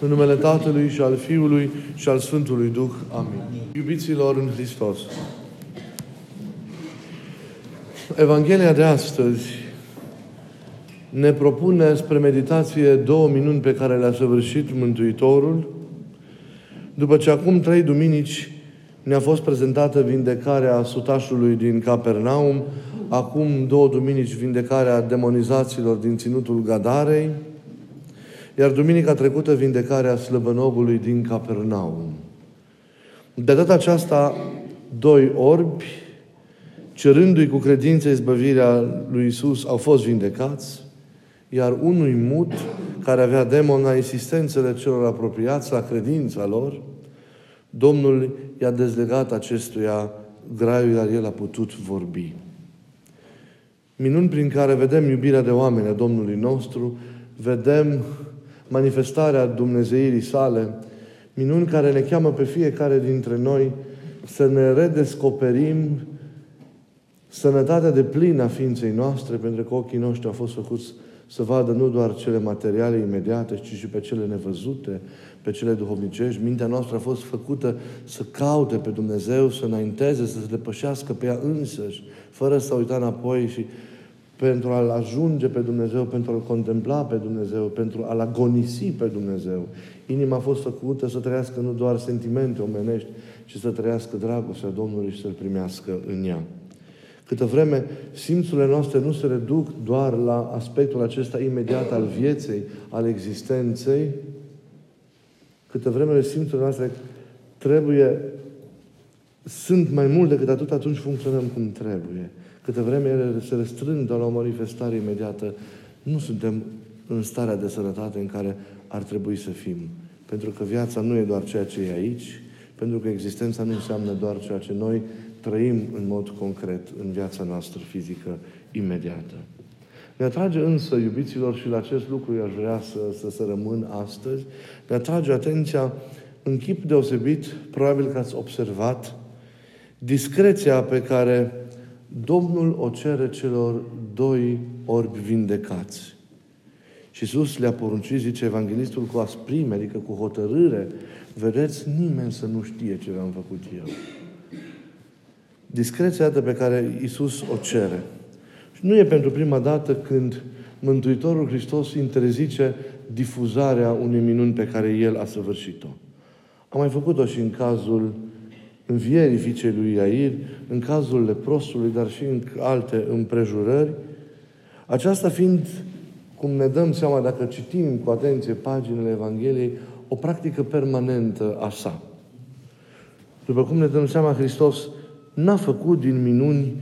În numele Tatălui și al Fiului și al Sfântului Duh. Amin. Iubiților în Hristos. Evanghelia de astăzi ne propune spre meditație două minuni pe care le-a săvârșit Mântuitorul, după ce acum trei duminici ne-a fost prezentată vindecarea sutașului din Capernaum, acum două duminici vindecarea demonizaților din Ținutul Gadarei, iar duminica trecută vindecarea slăbănobului din Capernaum. De data aceasta, doi orbi, cerându-i cu credință izbăvirea lui Isus, au fost vindecați, iar unui mut, care avea demon la insistențele celor apropiați, la credința lor, Domnul i-a dezlegat acestuia graiul, iar el a putut vorbi. Minuni prin care vedem iubirea de oameni a Domnului nostru, vedem manifestarea Dumnezeirii sale, minuni care ne cheamă pe fiecare dintre noi să ne redescoperim sănătatea de plină a ființei noastre, pentru că ochii noștri au fost făcuți să vadă nu doar cele materiale imediate, ci și pe cele nevăzute, pe cele duhovnicești. Mintea noastră a fost făcută să caute pe Dumnezeu, să înainteze, să se depășească pe ea însăși, fără să uita înapoi și pentru a-L ajunge pe Dumnezeu, pentru a-L contempla pe Dumnezeu, pentru a-L agonisi pe Dumnezeu. Inima a fost făcută să trăiască nu doar sentimente omenești, ci să trăiască dragostea Domnului și să-L primească în ea. Câtă vreme simțurile noastre nu se reduc doar la aspectul acesta imediat al vieței, al existenței, câtă vreme simțurile noastre trebuie, sunt mai mult decât atât, atunci funcționăm cum trebuie. Câtă vreme ele se restrâng la o manifestare imediată, nu suntem în starea de sănătate în care ar trebui să fim. Pentru că viața nu e doar ceea ce e aici, pentru că existența nu înseamnă doar ceea ce noi trăim în mod concret în viața noastră fizică imediată. Ne atrage însă, iubiților, și la acest lucru aș vrea să, să, să rămân astăzi, ne atrage atenția în chip deosebit, probabil că ați observat, discreția pe care Domnul o cere celor doi orbi vindecați. Și Iisus le-a poruncit, zice Evanghelistul, cu asprime, adică cu hotărâre. Vedeți, nimeni să nu știe ce am făcut eu. Discreția pe care Iisus o cere. Și nu e pentru prima dată când Mântuitorul Hristos interzice difuzarea unei minuni pe care El a săvârșit-o. A mai făcut-o și în cazul învierii fiicei lui Iair, în cazul leprosului, dar și în alte împrejurări, aceasta fiind, cum ne dăm seama dacă citim cu atenție paginile Evangheliei, o practică permanentă a sa. După cum ne dăm seama, Hristos n-a făcut din minuni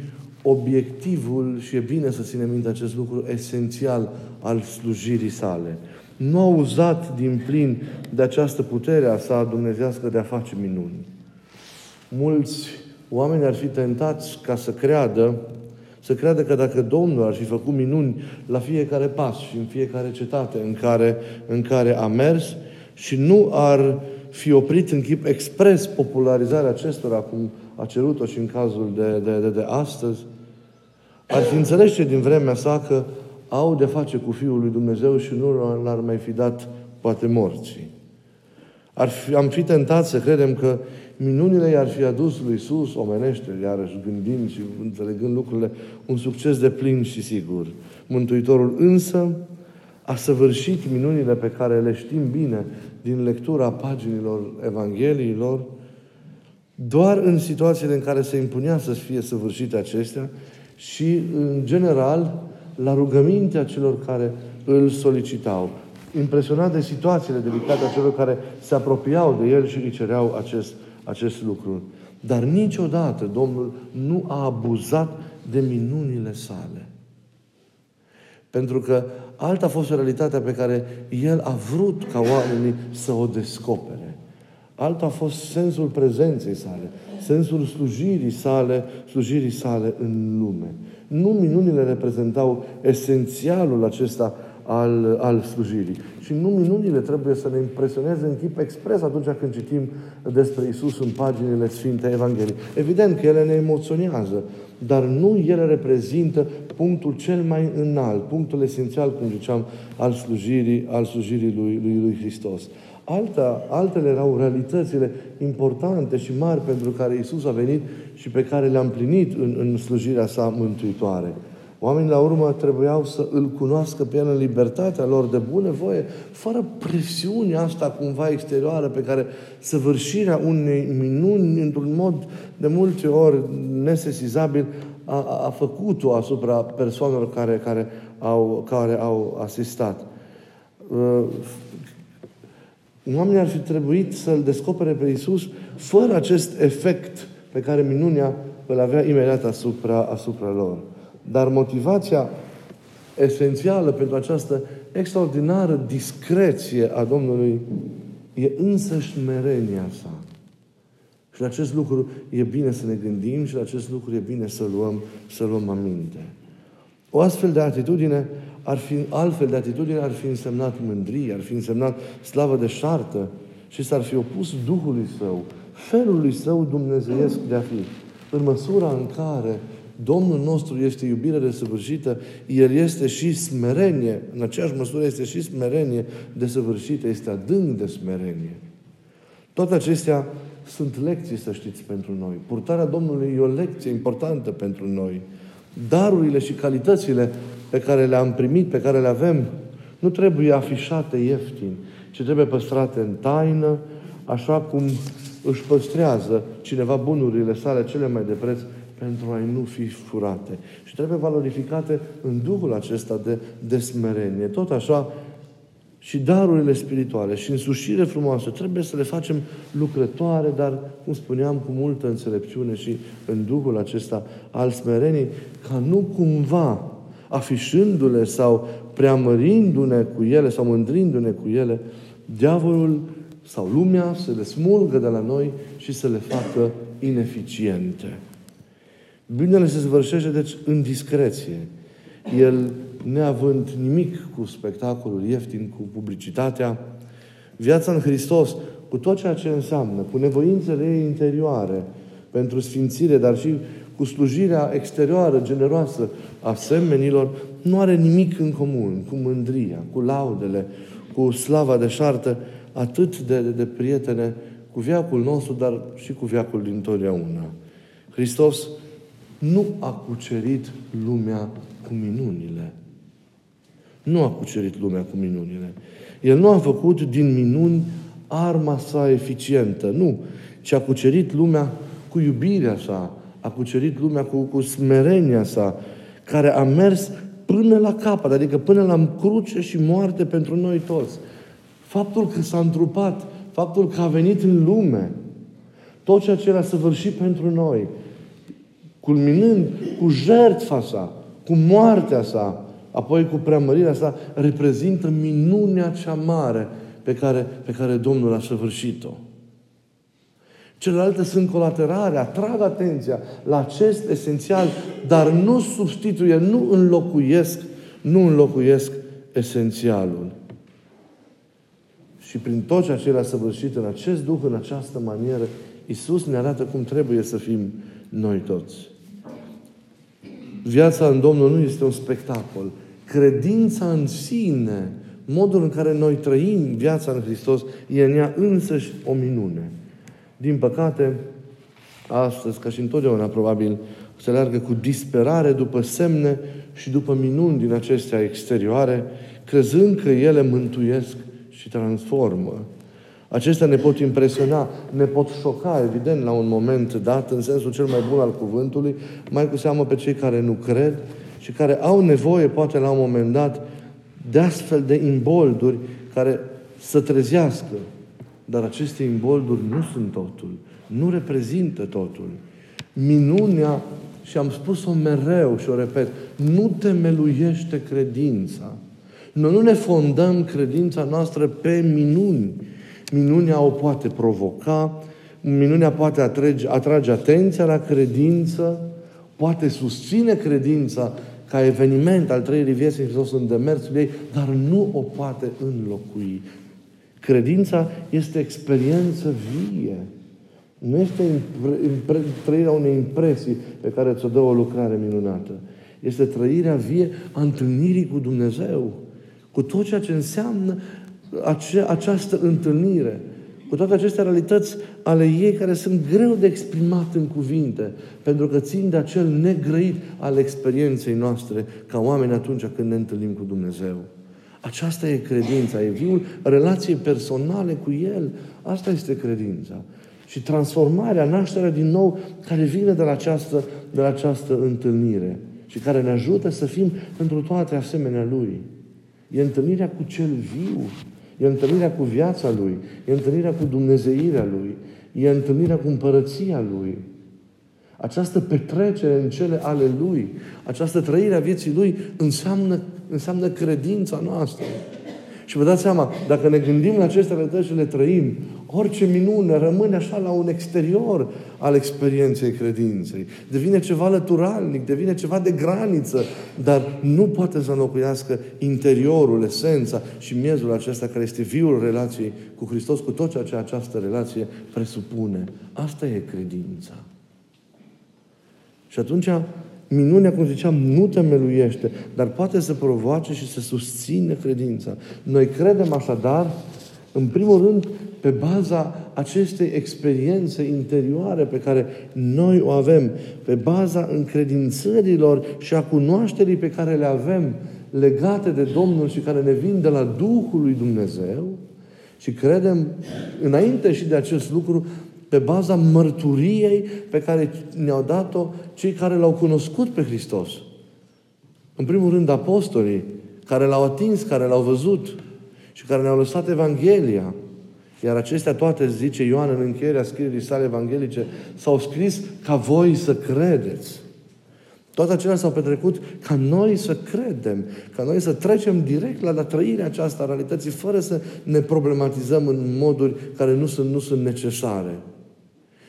obiectivul, și e bine să ținem minte acest lucru, esențial al slujirii sale. Nu a uzat din plin de această putere a sa dumnezească de a face minuni. Mulți oameni ar fi tentați ca să creadă, să creadă că dacă Domnul ar fi făcut minuni la fiecare pas și în fiecare cetate în care, în care a mers și nu ar fi oprit în chip expres popularizarea acestora, cum a cerut-o și în cazul de, de, de, de astăzi, ar fi înțeles din vremea sa că au de face cu Fiul lui Dumnezeu și nu l-ar mai fi dat poate morții. Ar fi, am fi tentat să credem că minunile i-ar fi adus lui Iisus, omenește, iarăși gândind și înțelegând lucrurile, un succes de plin și sigur. Mântuitorul însă a săvârșit minunile pe care le știm bine din lectura paginilor Evangheliilor, doar în situațiile în care se impunea să fie săvârșite acestea și, în general, la rugămintea celor care îl solicitau. Impresionat de situațiile delicate a celor care se apropiau de el și îi cereau acest, acest lucru. Dar niciodată Domnul nu a abuzat de minunile sale. Pentru că alta a fost realitatea pe care El a vrut ca oamenii să o descopere. Alta a fost sensul prezenței sale, sensul slujirii sale, slujirii sale în lume. Nu minunile reprezentau esențialul acesta al, al slujirii. Și nu minunile trebuie să ne impresioneze în chip expres atunci când citim despre Isus în paginile Sfintei Evangheliei. Evident că ele ne emoționează, dar nu ele reprezintă punctul cel mai înalt, punctul esențial, cum ziceam, al slujirii, al slujirii lui, lui, lui Hristos. Alta, altele erau realitățile importante și mari pentru care Isus a venit și pe care le-a împlinit în, în slujirea sa mântuitoare. Oamenii la urmă trebuiau să îl cunoască pe el în libertatea lor de voie, fără presiunea asta cumva exterioară pe care săvârșirea unei minuni într-un mod de multe ori nesesizabil a, a făcut-o asupra persoanelor care, care, au, care au asistat. Uh, oamenii ar fi trebuit să-L descopere pe Iisus fără acest efect pe care minunia îl avea imediat asupra, asupra lor. Dar motivația esențială pentru această extraordinară discreție a Domnului e însă smerenia sa. Și la acest lucru e bine să ne gândim și la acest lucru e bine să luăm, să luăm aminte. O astfel de atitudine ar fi, altfel de atitudine ar fi însemnat mândrie, ar fi însemnat slavă de șartă și s-ar fi opus Duhului Său, felului Său dumnezeiesc de a fi. În măsura în care Domnul nostru este iubire desăvârșită, El este și smerenie, în aceeași măsură este și smerenie desăvârșită, este adânc de smerenie. Toate acestea sunt lecții, să știți, pentru noi. Purtarea Domnului e o lecție importantă pentru noi. Darurile și calitățile pe care le-am primit, pe care le avem, nu trebuie afișate ieftin, ci trebuie păstrate în taină, așa cum își păstrează cineva bunurile sale cele mai de preț pentru a nu fi furate. Și trebuie valorificate în Duhul acesta de, de smerenie. Tot așa, și darurile spirituale și însușire frumoasă trebuie să le facem lucrătoare, dar, cum spuneam, cu multă înțelepciune și în Duhul acesta al smerenii, ca nu cumva, afișându-le sau preamărindu-ne cu ele sau mândrindu-ne cu ele, diavolul sau lumea să le smulgă de la noi și să le facă ineficiente. Binele se sfârșește, deci, în discreție. El, neavând nimic cu spectacolul ieftin, cu publicitatea, viața în Hristos, cu tot ceea ce înseamnă, cu nevoințele ei interioare, pentru sfințire, dar și cu slujirea exterioară, generoasă a semenilor, nu are nimic în comun cu mândria, cu laudele, cu slava de șartă, atât de, de, de prietene cu viacul nostru, dar și cu viacul din totdeauna. Hristos nu a cucerit lumea cu minunile. Nu a cucerit lumea cu minunile. El nu a făcut din minuni arma sa eficientă. Nu. Ci a cucerit lumea cu iubirea sa. A cucerit lumea cu, cu smerenia sa, care a mers până la capăt, adică până la cruce și moarte pentru noi toți. Faptul că s-a întrupat, faptul că a venit în lume, tot ceea ce a săvârșit pentru noi, culminând cu jertfa sa, cu moartea sa, apoi cu preamărirea sa, reprezintă minunea cea mare pe care, pe care Domnul a săvârșit-o. Celelalte sunt colaterale, atrag atenția la acest esențial, dar nu substituie, nu înlocuiesc, nu înlocuiesc esențialul. Și prin tot ceea ce El a săvârșit în acest Duh, în această manieră, Iisus ne arată cum trebuie să fim noi toți. Viața în Domnul nu este un spectacol. Credința în sine, modul în care noi trăim viața în Hristos, e în ea însăși o minune. Din păcate, astăzi, ca și întotdeauna, probabil, se leargă cu disperare după semne și după minuni din acestea exterioare, crezând că ele mântuiesc și transformă. Acestea ne pot impresiona, ne pot șoca, evident, la un moment dat, în sensul cel mai bun al cuvântului, mai cu seamă pe cei care nu cred și care au nevoie, poate la un moment dat, de astfel de imbolduri care să trezească. Dar aceste imbolduri nu sunt totul. Nu reprezintă totul. Minunea, și am spus-o mereu și o repet, nu temeluiește credința. Noi nu ne fondăm credința noastră pe minuni, Minunea o poate provoca, minunea poate atrage, atrage atenția la credință, poate susține credința ca eveniment al trăirii vieții în Hristos în demersul ei, dar nu o poate înlocui. Credința este experiență vie. Nu este trăirea unei impresii pe care ți-o dă o lucrare minunată. Este trăirea vie a întâlnirii cu Dumnezeu. Cu tot ceea ce înseamnă ace- această întâlnire. Cu toate aceste realități ale ei care sunt greu de exprimat în cuvinte, pentru că țin de acel negrăit al experienței noastre ca oameni atunci când ne întâlnim cu Dumnezeu. Aceasta e credința, e viul relației personale cu El. Asta este credința. Și transformarea, nașterea din nou, care vine de la această, de la această întâlnire și care ne ajută să fim pentru toate asemenea Lui. E întâlnirea cu Cel viu, e întâlnirea cu viața Lui, e întâlnirea cu Dumnezeirea Lui, e întâlnirea cu împărăția Lui. Această petrecere în cele ale Lui, această trăire a vieții Lui înseamnă, înseamnă credința noastră. Și vă dați seama, dacă ne gândim la aceste realități și le trăim, orice minune rămâne așa la un exterior al experienței credinței. Devine ceva lăturalnic, devine ceva de graniță, dar nu poate să înlocuiască interiorul, esența și miezul acesta care este viul relației cu Hristos, cu tot ceea ce această relație presupune. Asta e credința. Și atunci Minunea, cum ziceam, nu temeluiește, dar poate să provoace și să susțină credința. Noi credem așadar, în primul rând, pe baza acestei experiențe interioare pe care noi o avem, pe baza încredințărilor și a cunoașterii pe care le avem legate de Domnul și care ne vin de la Duhul lui Dumnezeu, și credem, înainte și de acest lucru, pe baza mărturiei pe care ne-au dat-o cei care l-au cunoscut pe Hristos. În primul rând, apostolii, care l-au atins, care l-au văzut și care ne-au lăsat Evanghelia. Iar acestea toate, zice Ioan în încheierea scrierii sale evanghelice, s-au scris ca voi să credeți. Toate acelea s-au petrecut ca noi să credem, ca noi să trecem direct la, la trăirea aceasta a realității, fără să ne problematizăm în moduri care nu sunt, nu sunt necesare.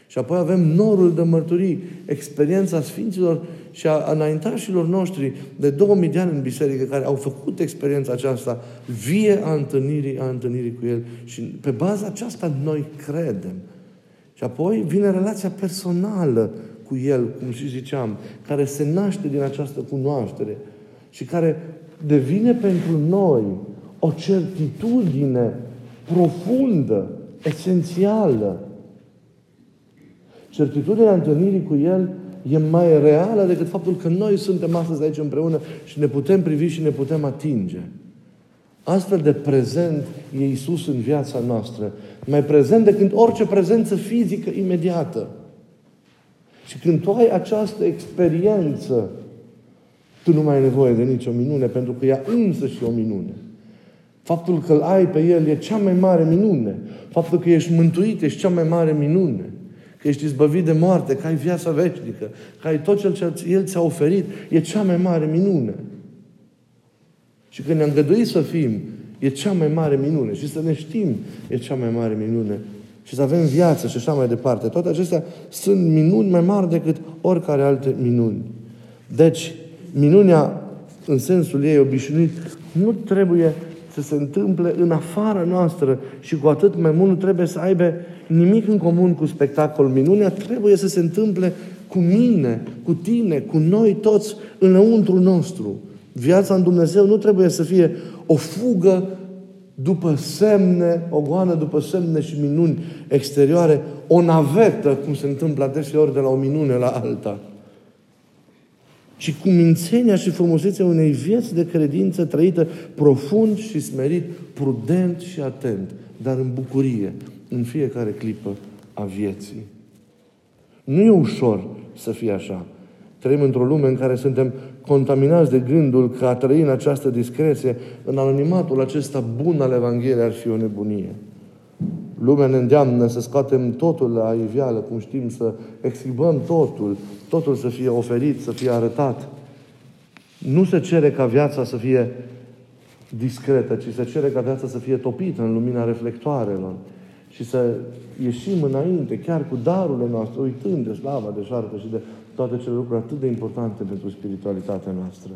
Și apoi avem norul de mărturii, experiența Sfinților și a înaintașilor noștri de 2000 de ani în biserică, care au făcut experiența aceasta vie a întâlnirii, a întâlnirii cu El. Și pe baza aceasta noi credem. Și apoi vine relația personală cu El, cum și ziceam, care se naște din această cunoaștere și care devine pentru noi o certitudine profundă, esențială, certitudinea întâlnirii cu El e mai reală decât faptul că noi suntem astăzi aici împreună și ne putem privi și ne putem atinge. Astfel de prezent e Isus în viața noastră. Mai prezent decât orice prezență fizică imediată. Și când tu ai această experiență, tu nu mai ai nevoie de nicio minune, pentru că ea însă și o minune. Faptul că îl ai pe El e cea mai mare minune. Faptul că ești mântuit e cea mai mare minune că ești izbăvit de moarte, că ai viața veșnică, că ai tot ce El ți-a oferit, e cea mai mare minune. Și când ne-am găduit să fim, e cea mai mare minune. Și să ne știm, e cea mai mare minune. Și să avem viață și așa mai departe. Toate acestea sunt minuni mai mari decât oricare alte minuni. Deci, minunea, în sensul ei obișnuit, nu trebuie să se întâmple în afara noastră și cu atât mai mult nu trebuie să aibă nimic în comun cu spectacol. Minunea trebuie să se întâmple cu mine, cu tine, cu noi toți, înăuntru nostru. Viața în Dumnezeu nu trebuie să fie o fugă după semne, o goană după semne și minuni exterioare, o navetă, cum se întâmplă adeseori de la o minune la alta. Și cu mințenia și frumusețea unei vieți de credință trăită profund și smerit, prudent și atent, dar în bucurie, în fiecare clipă a vieții. Nu e ușor să fie așa. Trăim într-o lume în care suntem contaminați de gândul că a trăi în această discreție, în anonimatul acesta bun al Evangheliei ar fi o nebunie. Lumea ne îndeamnă să scoatem totul la iveală, cum știm, să exhibăm totul, totul să fie oferit, să fie arătat. Nu se cere ca viața să fie discretă, ci se cere ca viața să fie topită în lumina reflectoarelor. Și să ieșim înainte, chiar cu darurile noastre, uitând de slava, de șartă și de toate cele lucruri atât de importante pentru spiritualitatea noastră.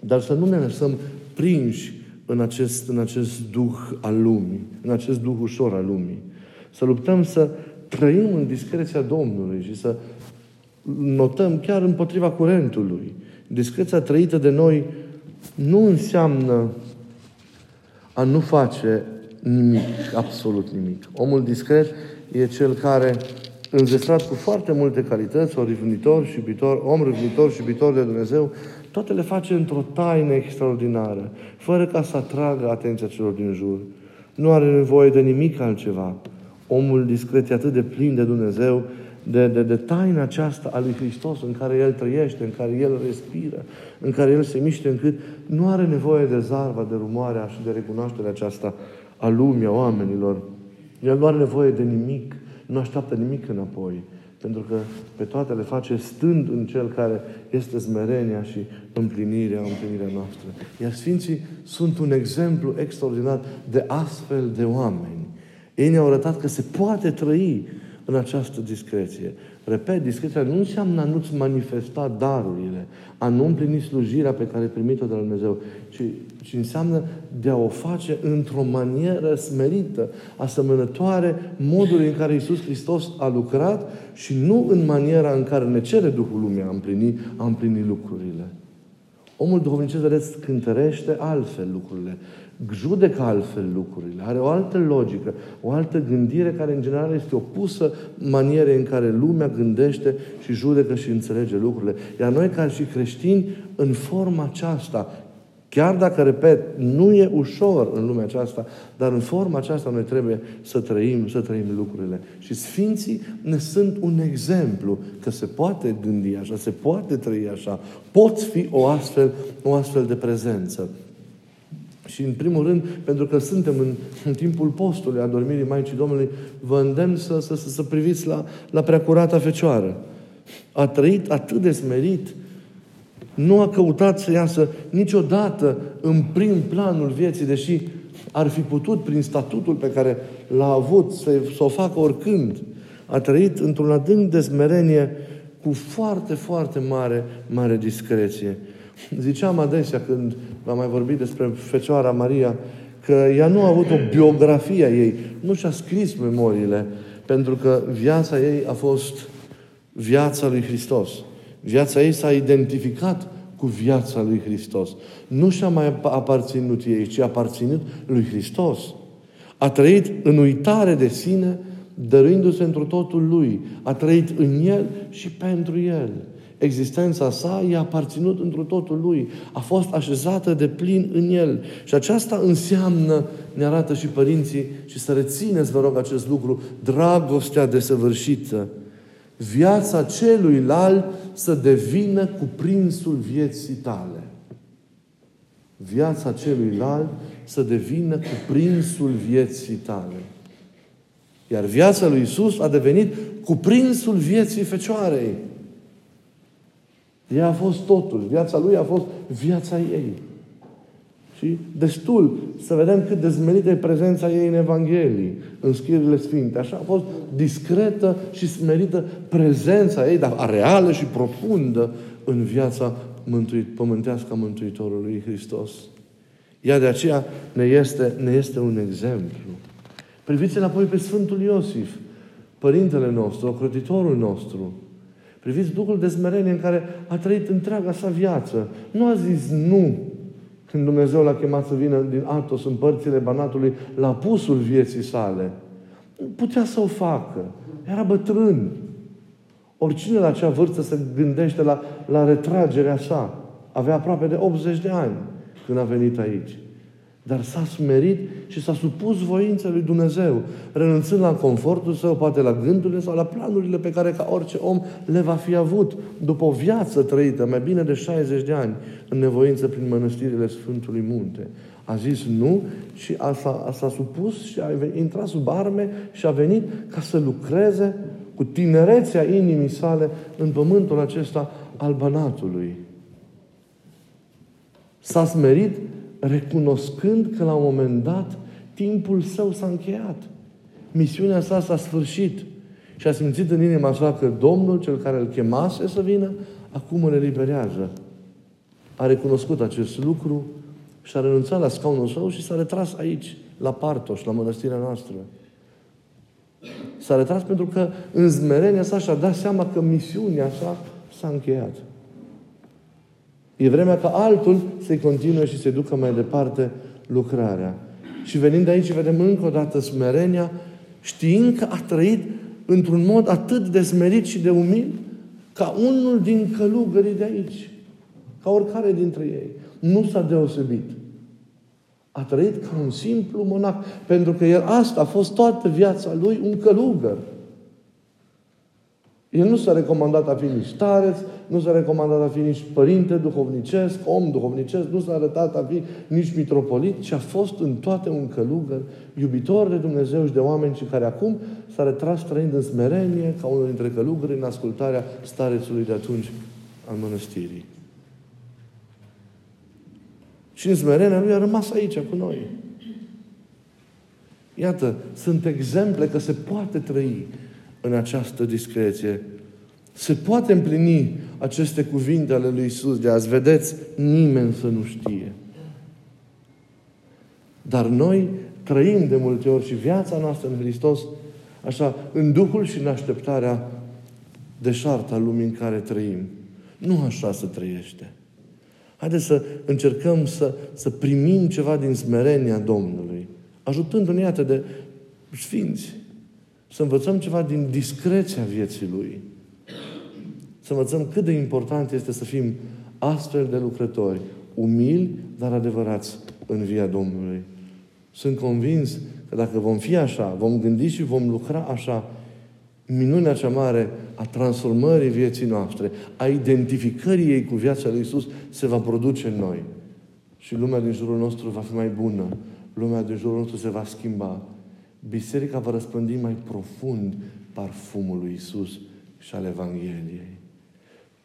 Dar să nu ne lăsăm prinși în acest, în acest duh al lumii, în acest duh ușor al lumii. Să luptăm să trăim în discreția Domnului și să notăm chiar împotriva curentului. Discreția trăită de noi nu înseamnă a nu face nimic, absolut nimic. Omul discret e cel care, înzestrat cu foarte multe calități, o râvnitor și iubitor, om râvnitor și iubitor de Dumnezeu, toate le face într-o taină extraordinară, fără ca să atragă atenția celor din jur. Nu are nevoie de nimic altceva. Omul discret e atât de plin de Dumnezeu, de, de, de taina aceasta a lui Hristos în care El trăiește, în care El respiră, în care El se miște, încât nu are nevoie de zarva, de rumoarea și de recunoașterea aceasta a lumii, a oamenilor. El nu are nevoie de nimic, nu așteaptă nimic înapoi. Pentru că pe toate le face stând în Cel care este smerenia și împlinirea, împlinirea noastră. Iar Sfinții sunt un exemplu extraordinar de astfel de oameni. Ei ne-au arătat că se poate trăi în această discreție. Repet, discreția nu înseamnă a nu-ți manifesta darurile, a nu împlini slujirea pe care ai primit-o de la Dumnezeu, ci, ci înseamnă de a o face într-o manieră smerită, asemănătoare modului în care Iisus Hristos a lucrat și nu în maniera în care ne cere Duhul Lumii a împlini, a împlini lucrurile. Omul duhovnicesc, vedeți, cântărește altfel lucrurile judecă altfel lucrurile, are o altă logică, o altă gândire care în general este opusă manierei în care lumea gândește și judecă și înțelege lucrurile. Iar noi ca și creștini, în forma aceasta, chiar dacă, repet, nu e ușor în lumea aceasta, dar în forma aceasta noi trebuie să trăim, să trăim lucrurile. Și Sfinții ne sunt un exemplu că se poate gândi așa, se poate trăi așa, poți fi o astfel, o astfel de prezență. Și în primul rând, pentru că suntem în, în timpul postului, a dormirii Maicii Domnului, vă îndemn să, să, să, să priviți la, la preacurata Fecioară. A trăit atât de smerit, nu a căutat să iasă niciodată în prim planul vieții, deși ar fi putut, prin statutul pe care l-a avut, să, să o facă oricând. A trăit într-un adânc de smerenie cu foarte, foarte mare, mare discreție. Ziceam adesea când am mai vorbit despre Fecioara Maria, că ea nu a avut o biografie a ei, nu și-a scris memoriile, pentru că viața ei a fost viața lui Hristos. Viața ei s-a identificat cu viața lui Hristos. Nu și-a mai aparținut ei, ci a aparținut lui Hristos. A trăit în uitare de sine, dăruindu-se într totul lui. A trăit în el și pentru el. Existența sa i-a aparținut într totul lui. A fost așezată de plin în el. Și aceasta înseamnă, ne arată și părinții, și să rețineți, vă rog, acest lucru, dragostea desăvârșită. Viața celuilalt să devină cuprinsul vieții tale. Viața celuilalt să devină cuprinsul vieții tale. Iar viața lui Isus a devenit cuprinsul vieții Fecioarei. Ea a fost totul. Viața lui a fost viața ei. Și destul să vedem cât de zmerită e prezența ei în Evanghelii, în scrierile Sfinte. Așa a fost discretă și smerită prezența ei, dar reală și profundă în viața mântuit, pământească a Mântuitorului Hristos. Ea de aceea ne este, ne este un exemplu. Priviți-l apoi pe Sfântul Iosif, Părintele nostru, ocrotitorul nostru, Priviți Duhul de smerenie în care a trăit întreaga sa viață. Nu a zis nu când Dumnezeu l-a chemat să vină din Atos în părțile Banatului la pusul vieții sale. Putea să o facă. Era bătrân. Oricine la acea vârstă se gândește la, la retragerea sa. Avea aproape de 80 de ani când a venit aici. Dar s-a smerit și s-a supus voința lui Dumnezeu, renunțând la confortul său, poate la gândurile sau la planurile pe care ca orice om le va fi avut după o viață trăită, mai bine de 60 de ani, în nevoință prin mănăstirile Sfântului Munte. A zis nu și a, s-a, s-a supus și a intrat sub arme și a venit ca să lucreze cu tinerețea inimii sale în pământul acesta al Banatului. S-a smerit recunoscând că la un moment dat timpul său s-a încheiat. misiunea sa s-a sfârșit. Și a simțit în inima sa că Domnul, cel care îl chemase să vină, acum îl eliberează. A recunoscut acest lucru și a renunțat la scaunul său și s-a retras aici, la Partoș, la mănăstirea noastră. S-a retras pentru că în zmerenia sa și-a dat seama că misiunea sa s-a încheiat. E vremea ca altul să-i continue și să ducă mai departe lucrarea. Și venind aici, vedem încă o dată smerenia, știind că a trăit într-un mod atât de smerit și de umil, ca unul din călugării de aici. Ca oricare dintre ei. Nu s-a deosebit. A trăit ca un simplu monac. Pentru că el asta a fost toată viața lui un călugăr. El nu s-a recomandat a fi nici stareț, nu s-a recomandat a fi nici părinte duhovnicesc, om duhovnicesc, nu s-a arătat a fi nici mitropolit, ci a fost în toate un călugăr, iubitor de Dumnezeu și de oameni și care acum s-a retras trăind în smerenie ca unul dintre călugări în ascultarea starețului de atunci al mănăstirii. Și în smerenia lui a rămas aici cu noi. Iată, sunt exemple că se poate trăi în această discreție. Se poate împlini aceste cuvinte ale lui Isus de azi. Vedeți, nimeni să nu știe. Dar noi trăim de multe ori și viața noastră în Hristos, așa, în Duhul și în așteptarea deșarta lumii în care trăim. Nu așa se trăiește. Haideți să încercăm să, să primim ceva din smerenia Domnului, ajutându-ne, iată, de sfinți, să învățăm ceva din discreția vieții Lui. Să învățăm cât de important este să fim astfel de lucrători, umili, dar adevărați în via Domnului. Sunt convins că dacă vom fi așa, vom gândi și vom lucra așa, minunea cea mare a transformării vieții noastre, a identificării ei cu viața lui Isus se va produce în noi. Și lumea din jurul nostru va fi mai bună. Lumea din jurul nostru se va schimba. Biserica va răspândi mai profund parfumul lui Isus și al Evangheliei.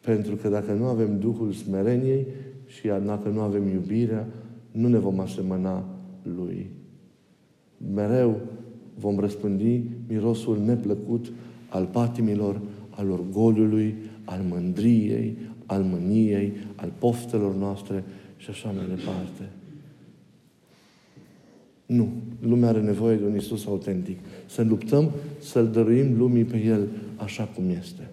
Pentru că dacă nu avem Duhul smereniei și dacă nu avem iubirea, nu ne vom asemăna Lui. Mereu vom răspândi mirosul neplăcut al patimilor, al orgoliului, al mândriei, al mâniei, al poftelor noastre și așa mai departe. Nu. Lumea are nevoie de un Isus autentic. Să luptăm, să-L dăruim lumii pe El așa cum este.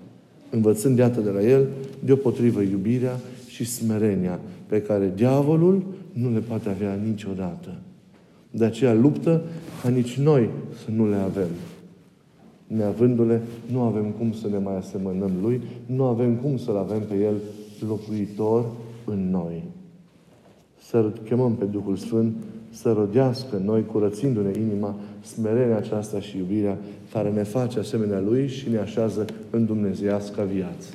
Învățând, iată, de la El, deopotrivă iubirea și smerenia pe care diavolul nu le poate avea niciodată. De aceea luptă ca nici noi să nu le avem. Neavându-le, nu avem cum să ne mai asemănăm Lui, nu avem cum să-L avem pe El locuitor în noi. Să chemăm pe Duhul Sfânt să rodească noi, curățindu-ne inima, smerenia aceasta și iubirea care ne face asemenea Lui și ne așează în dumnezeiasca viață.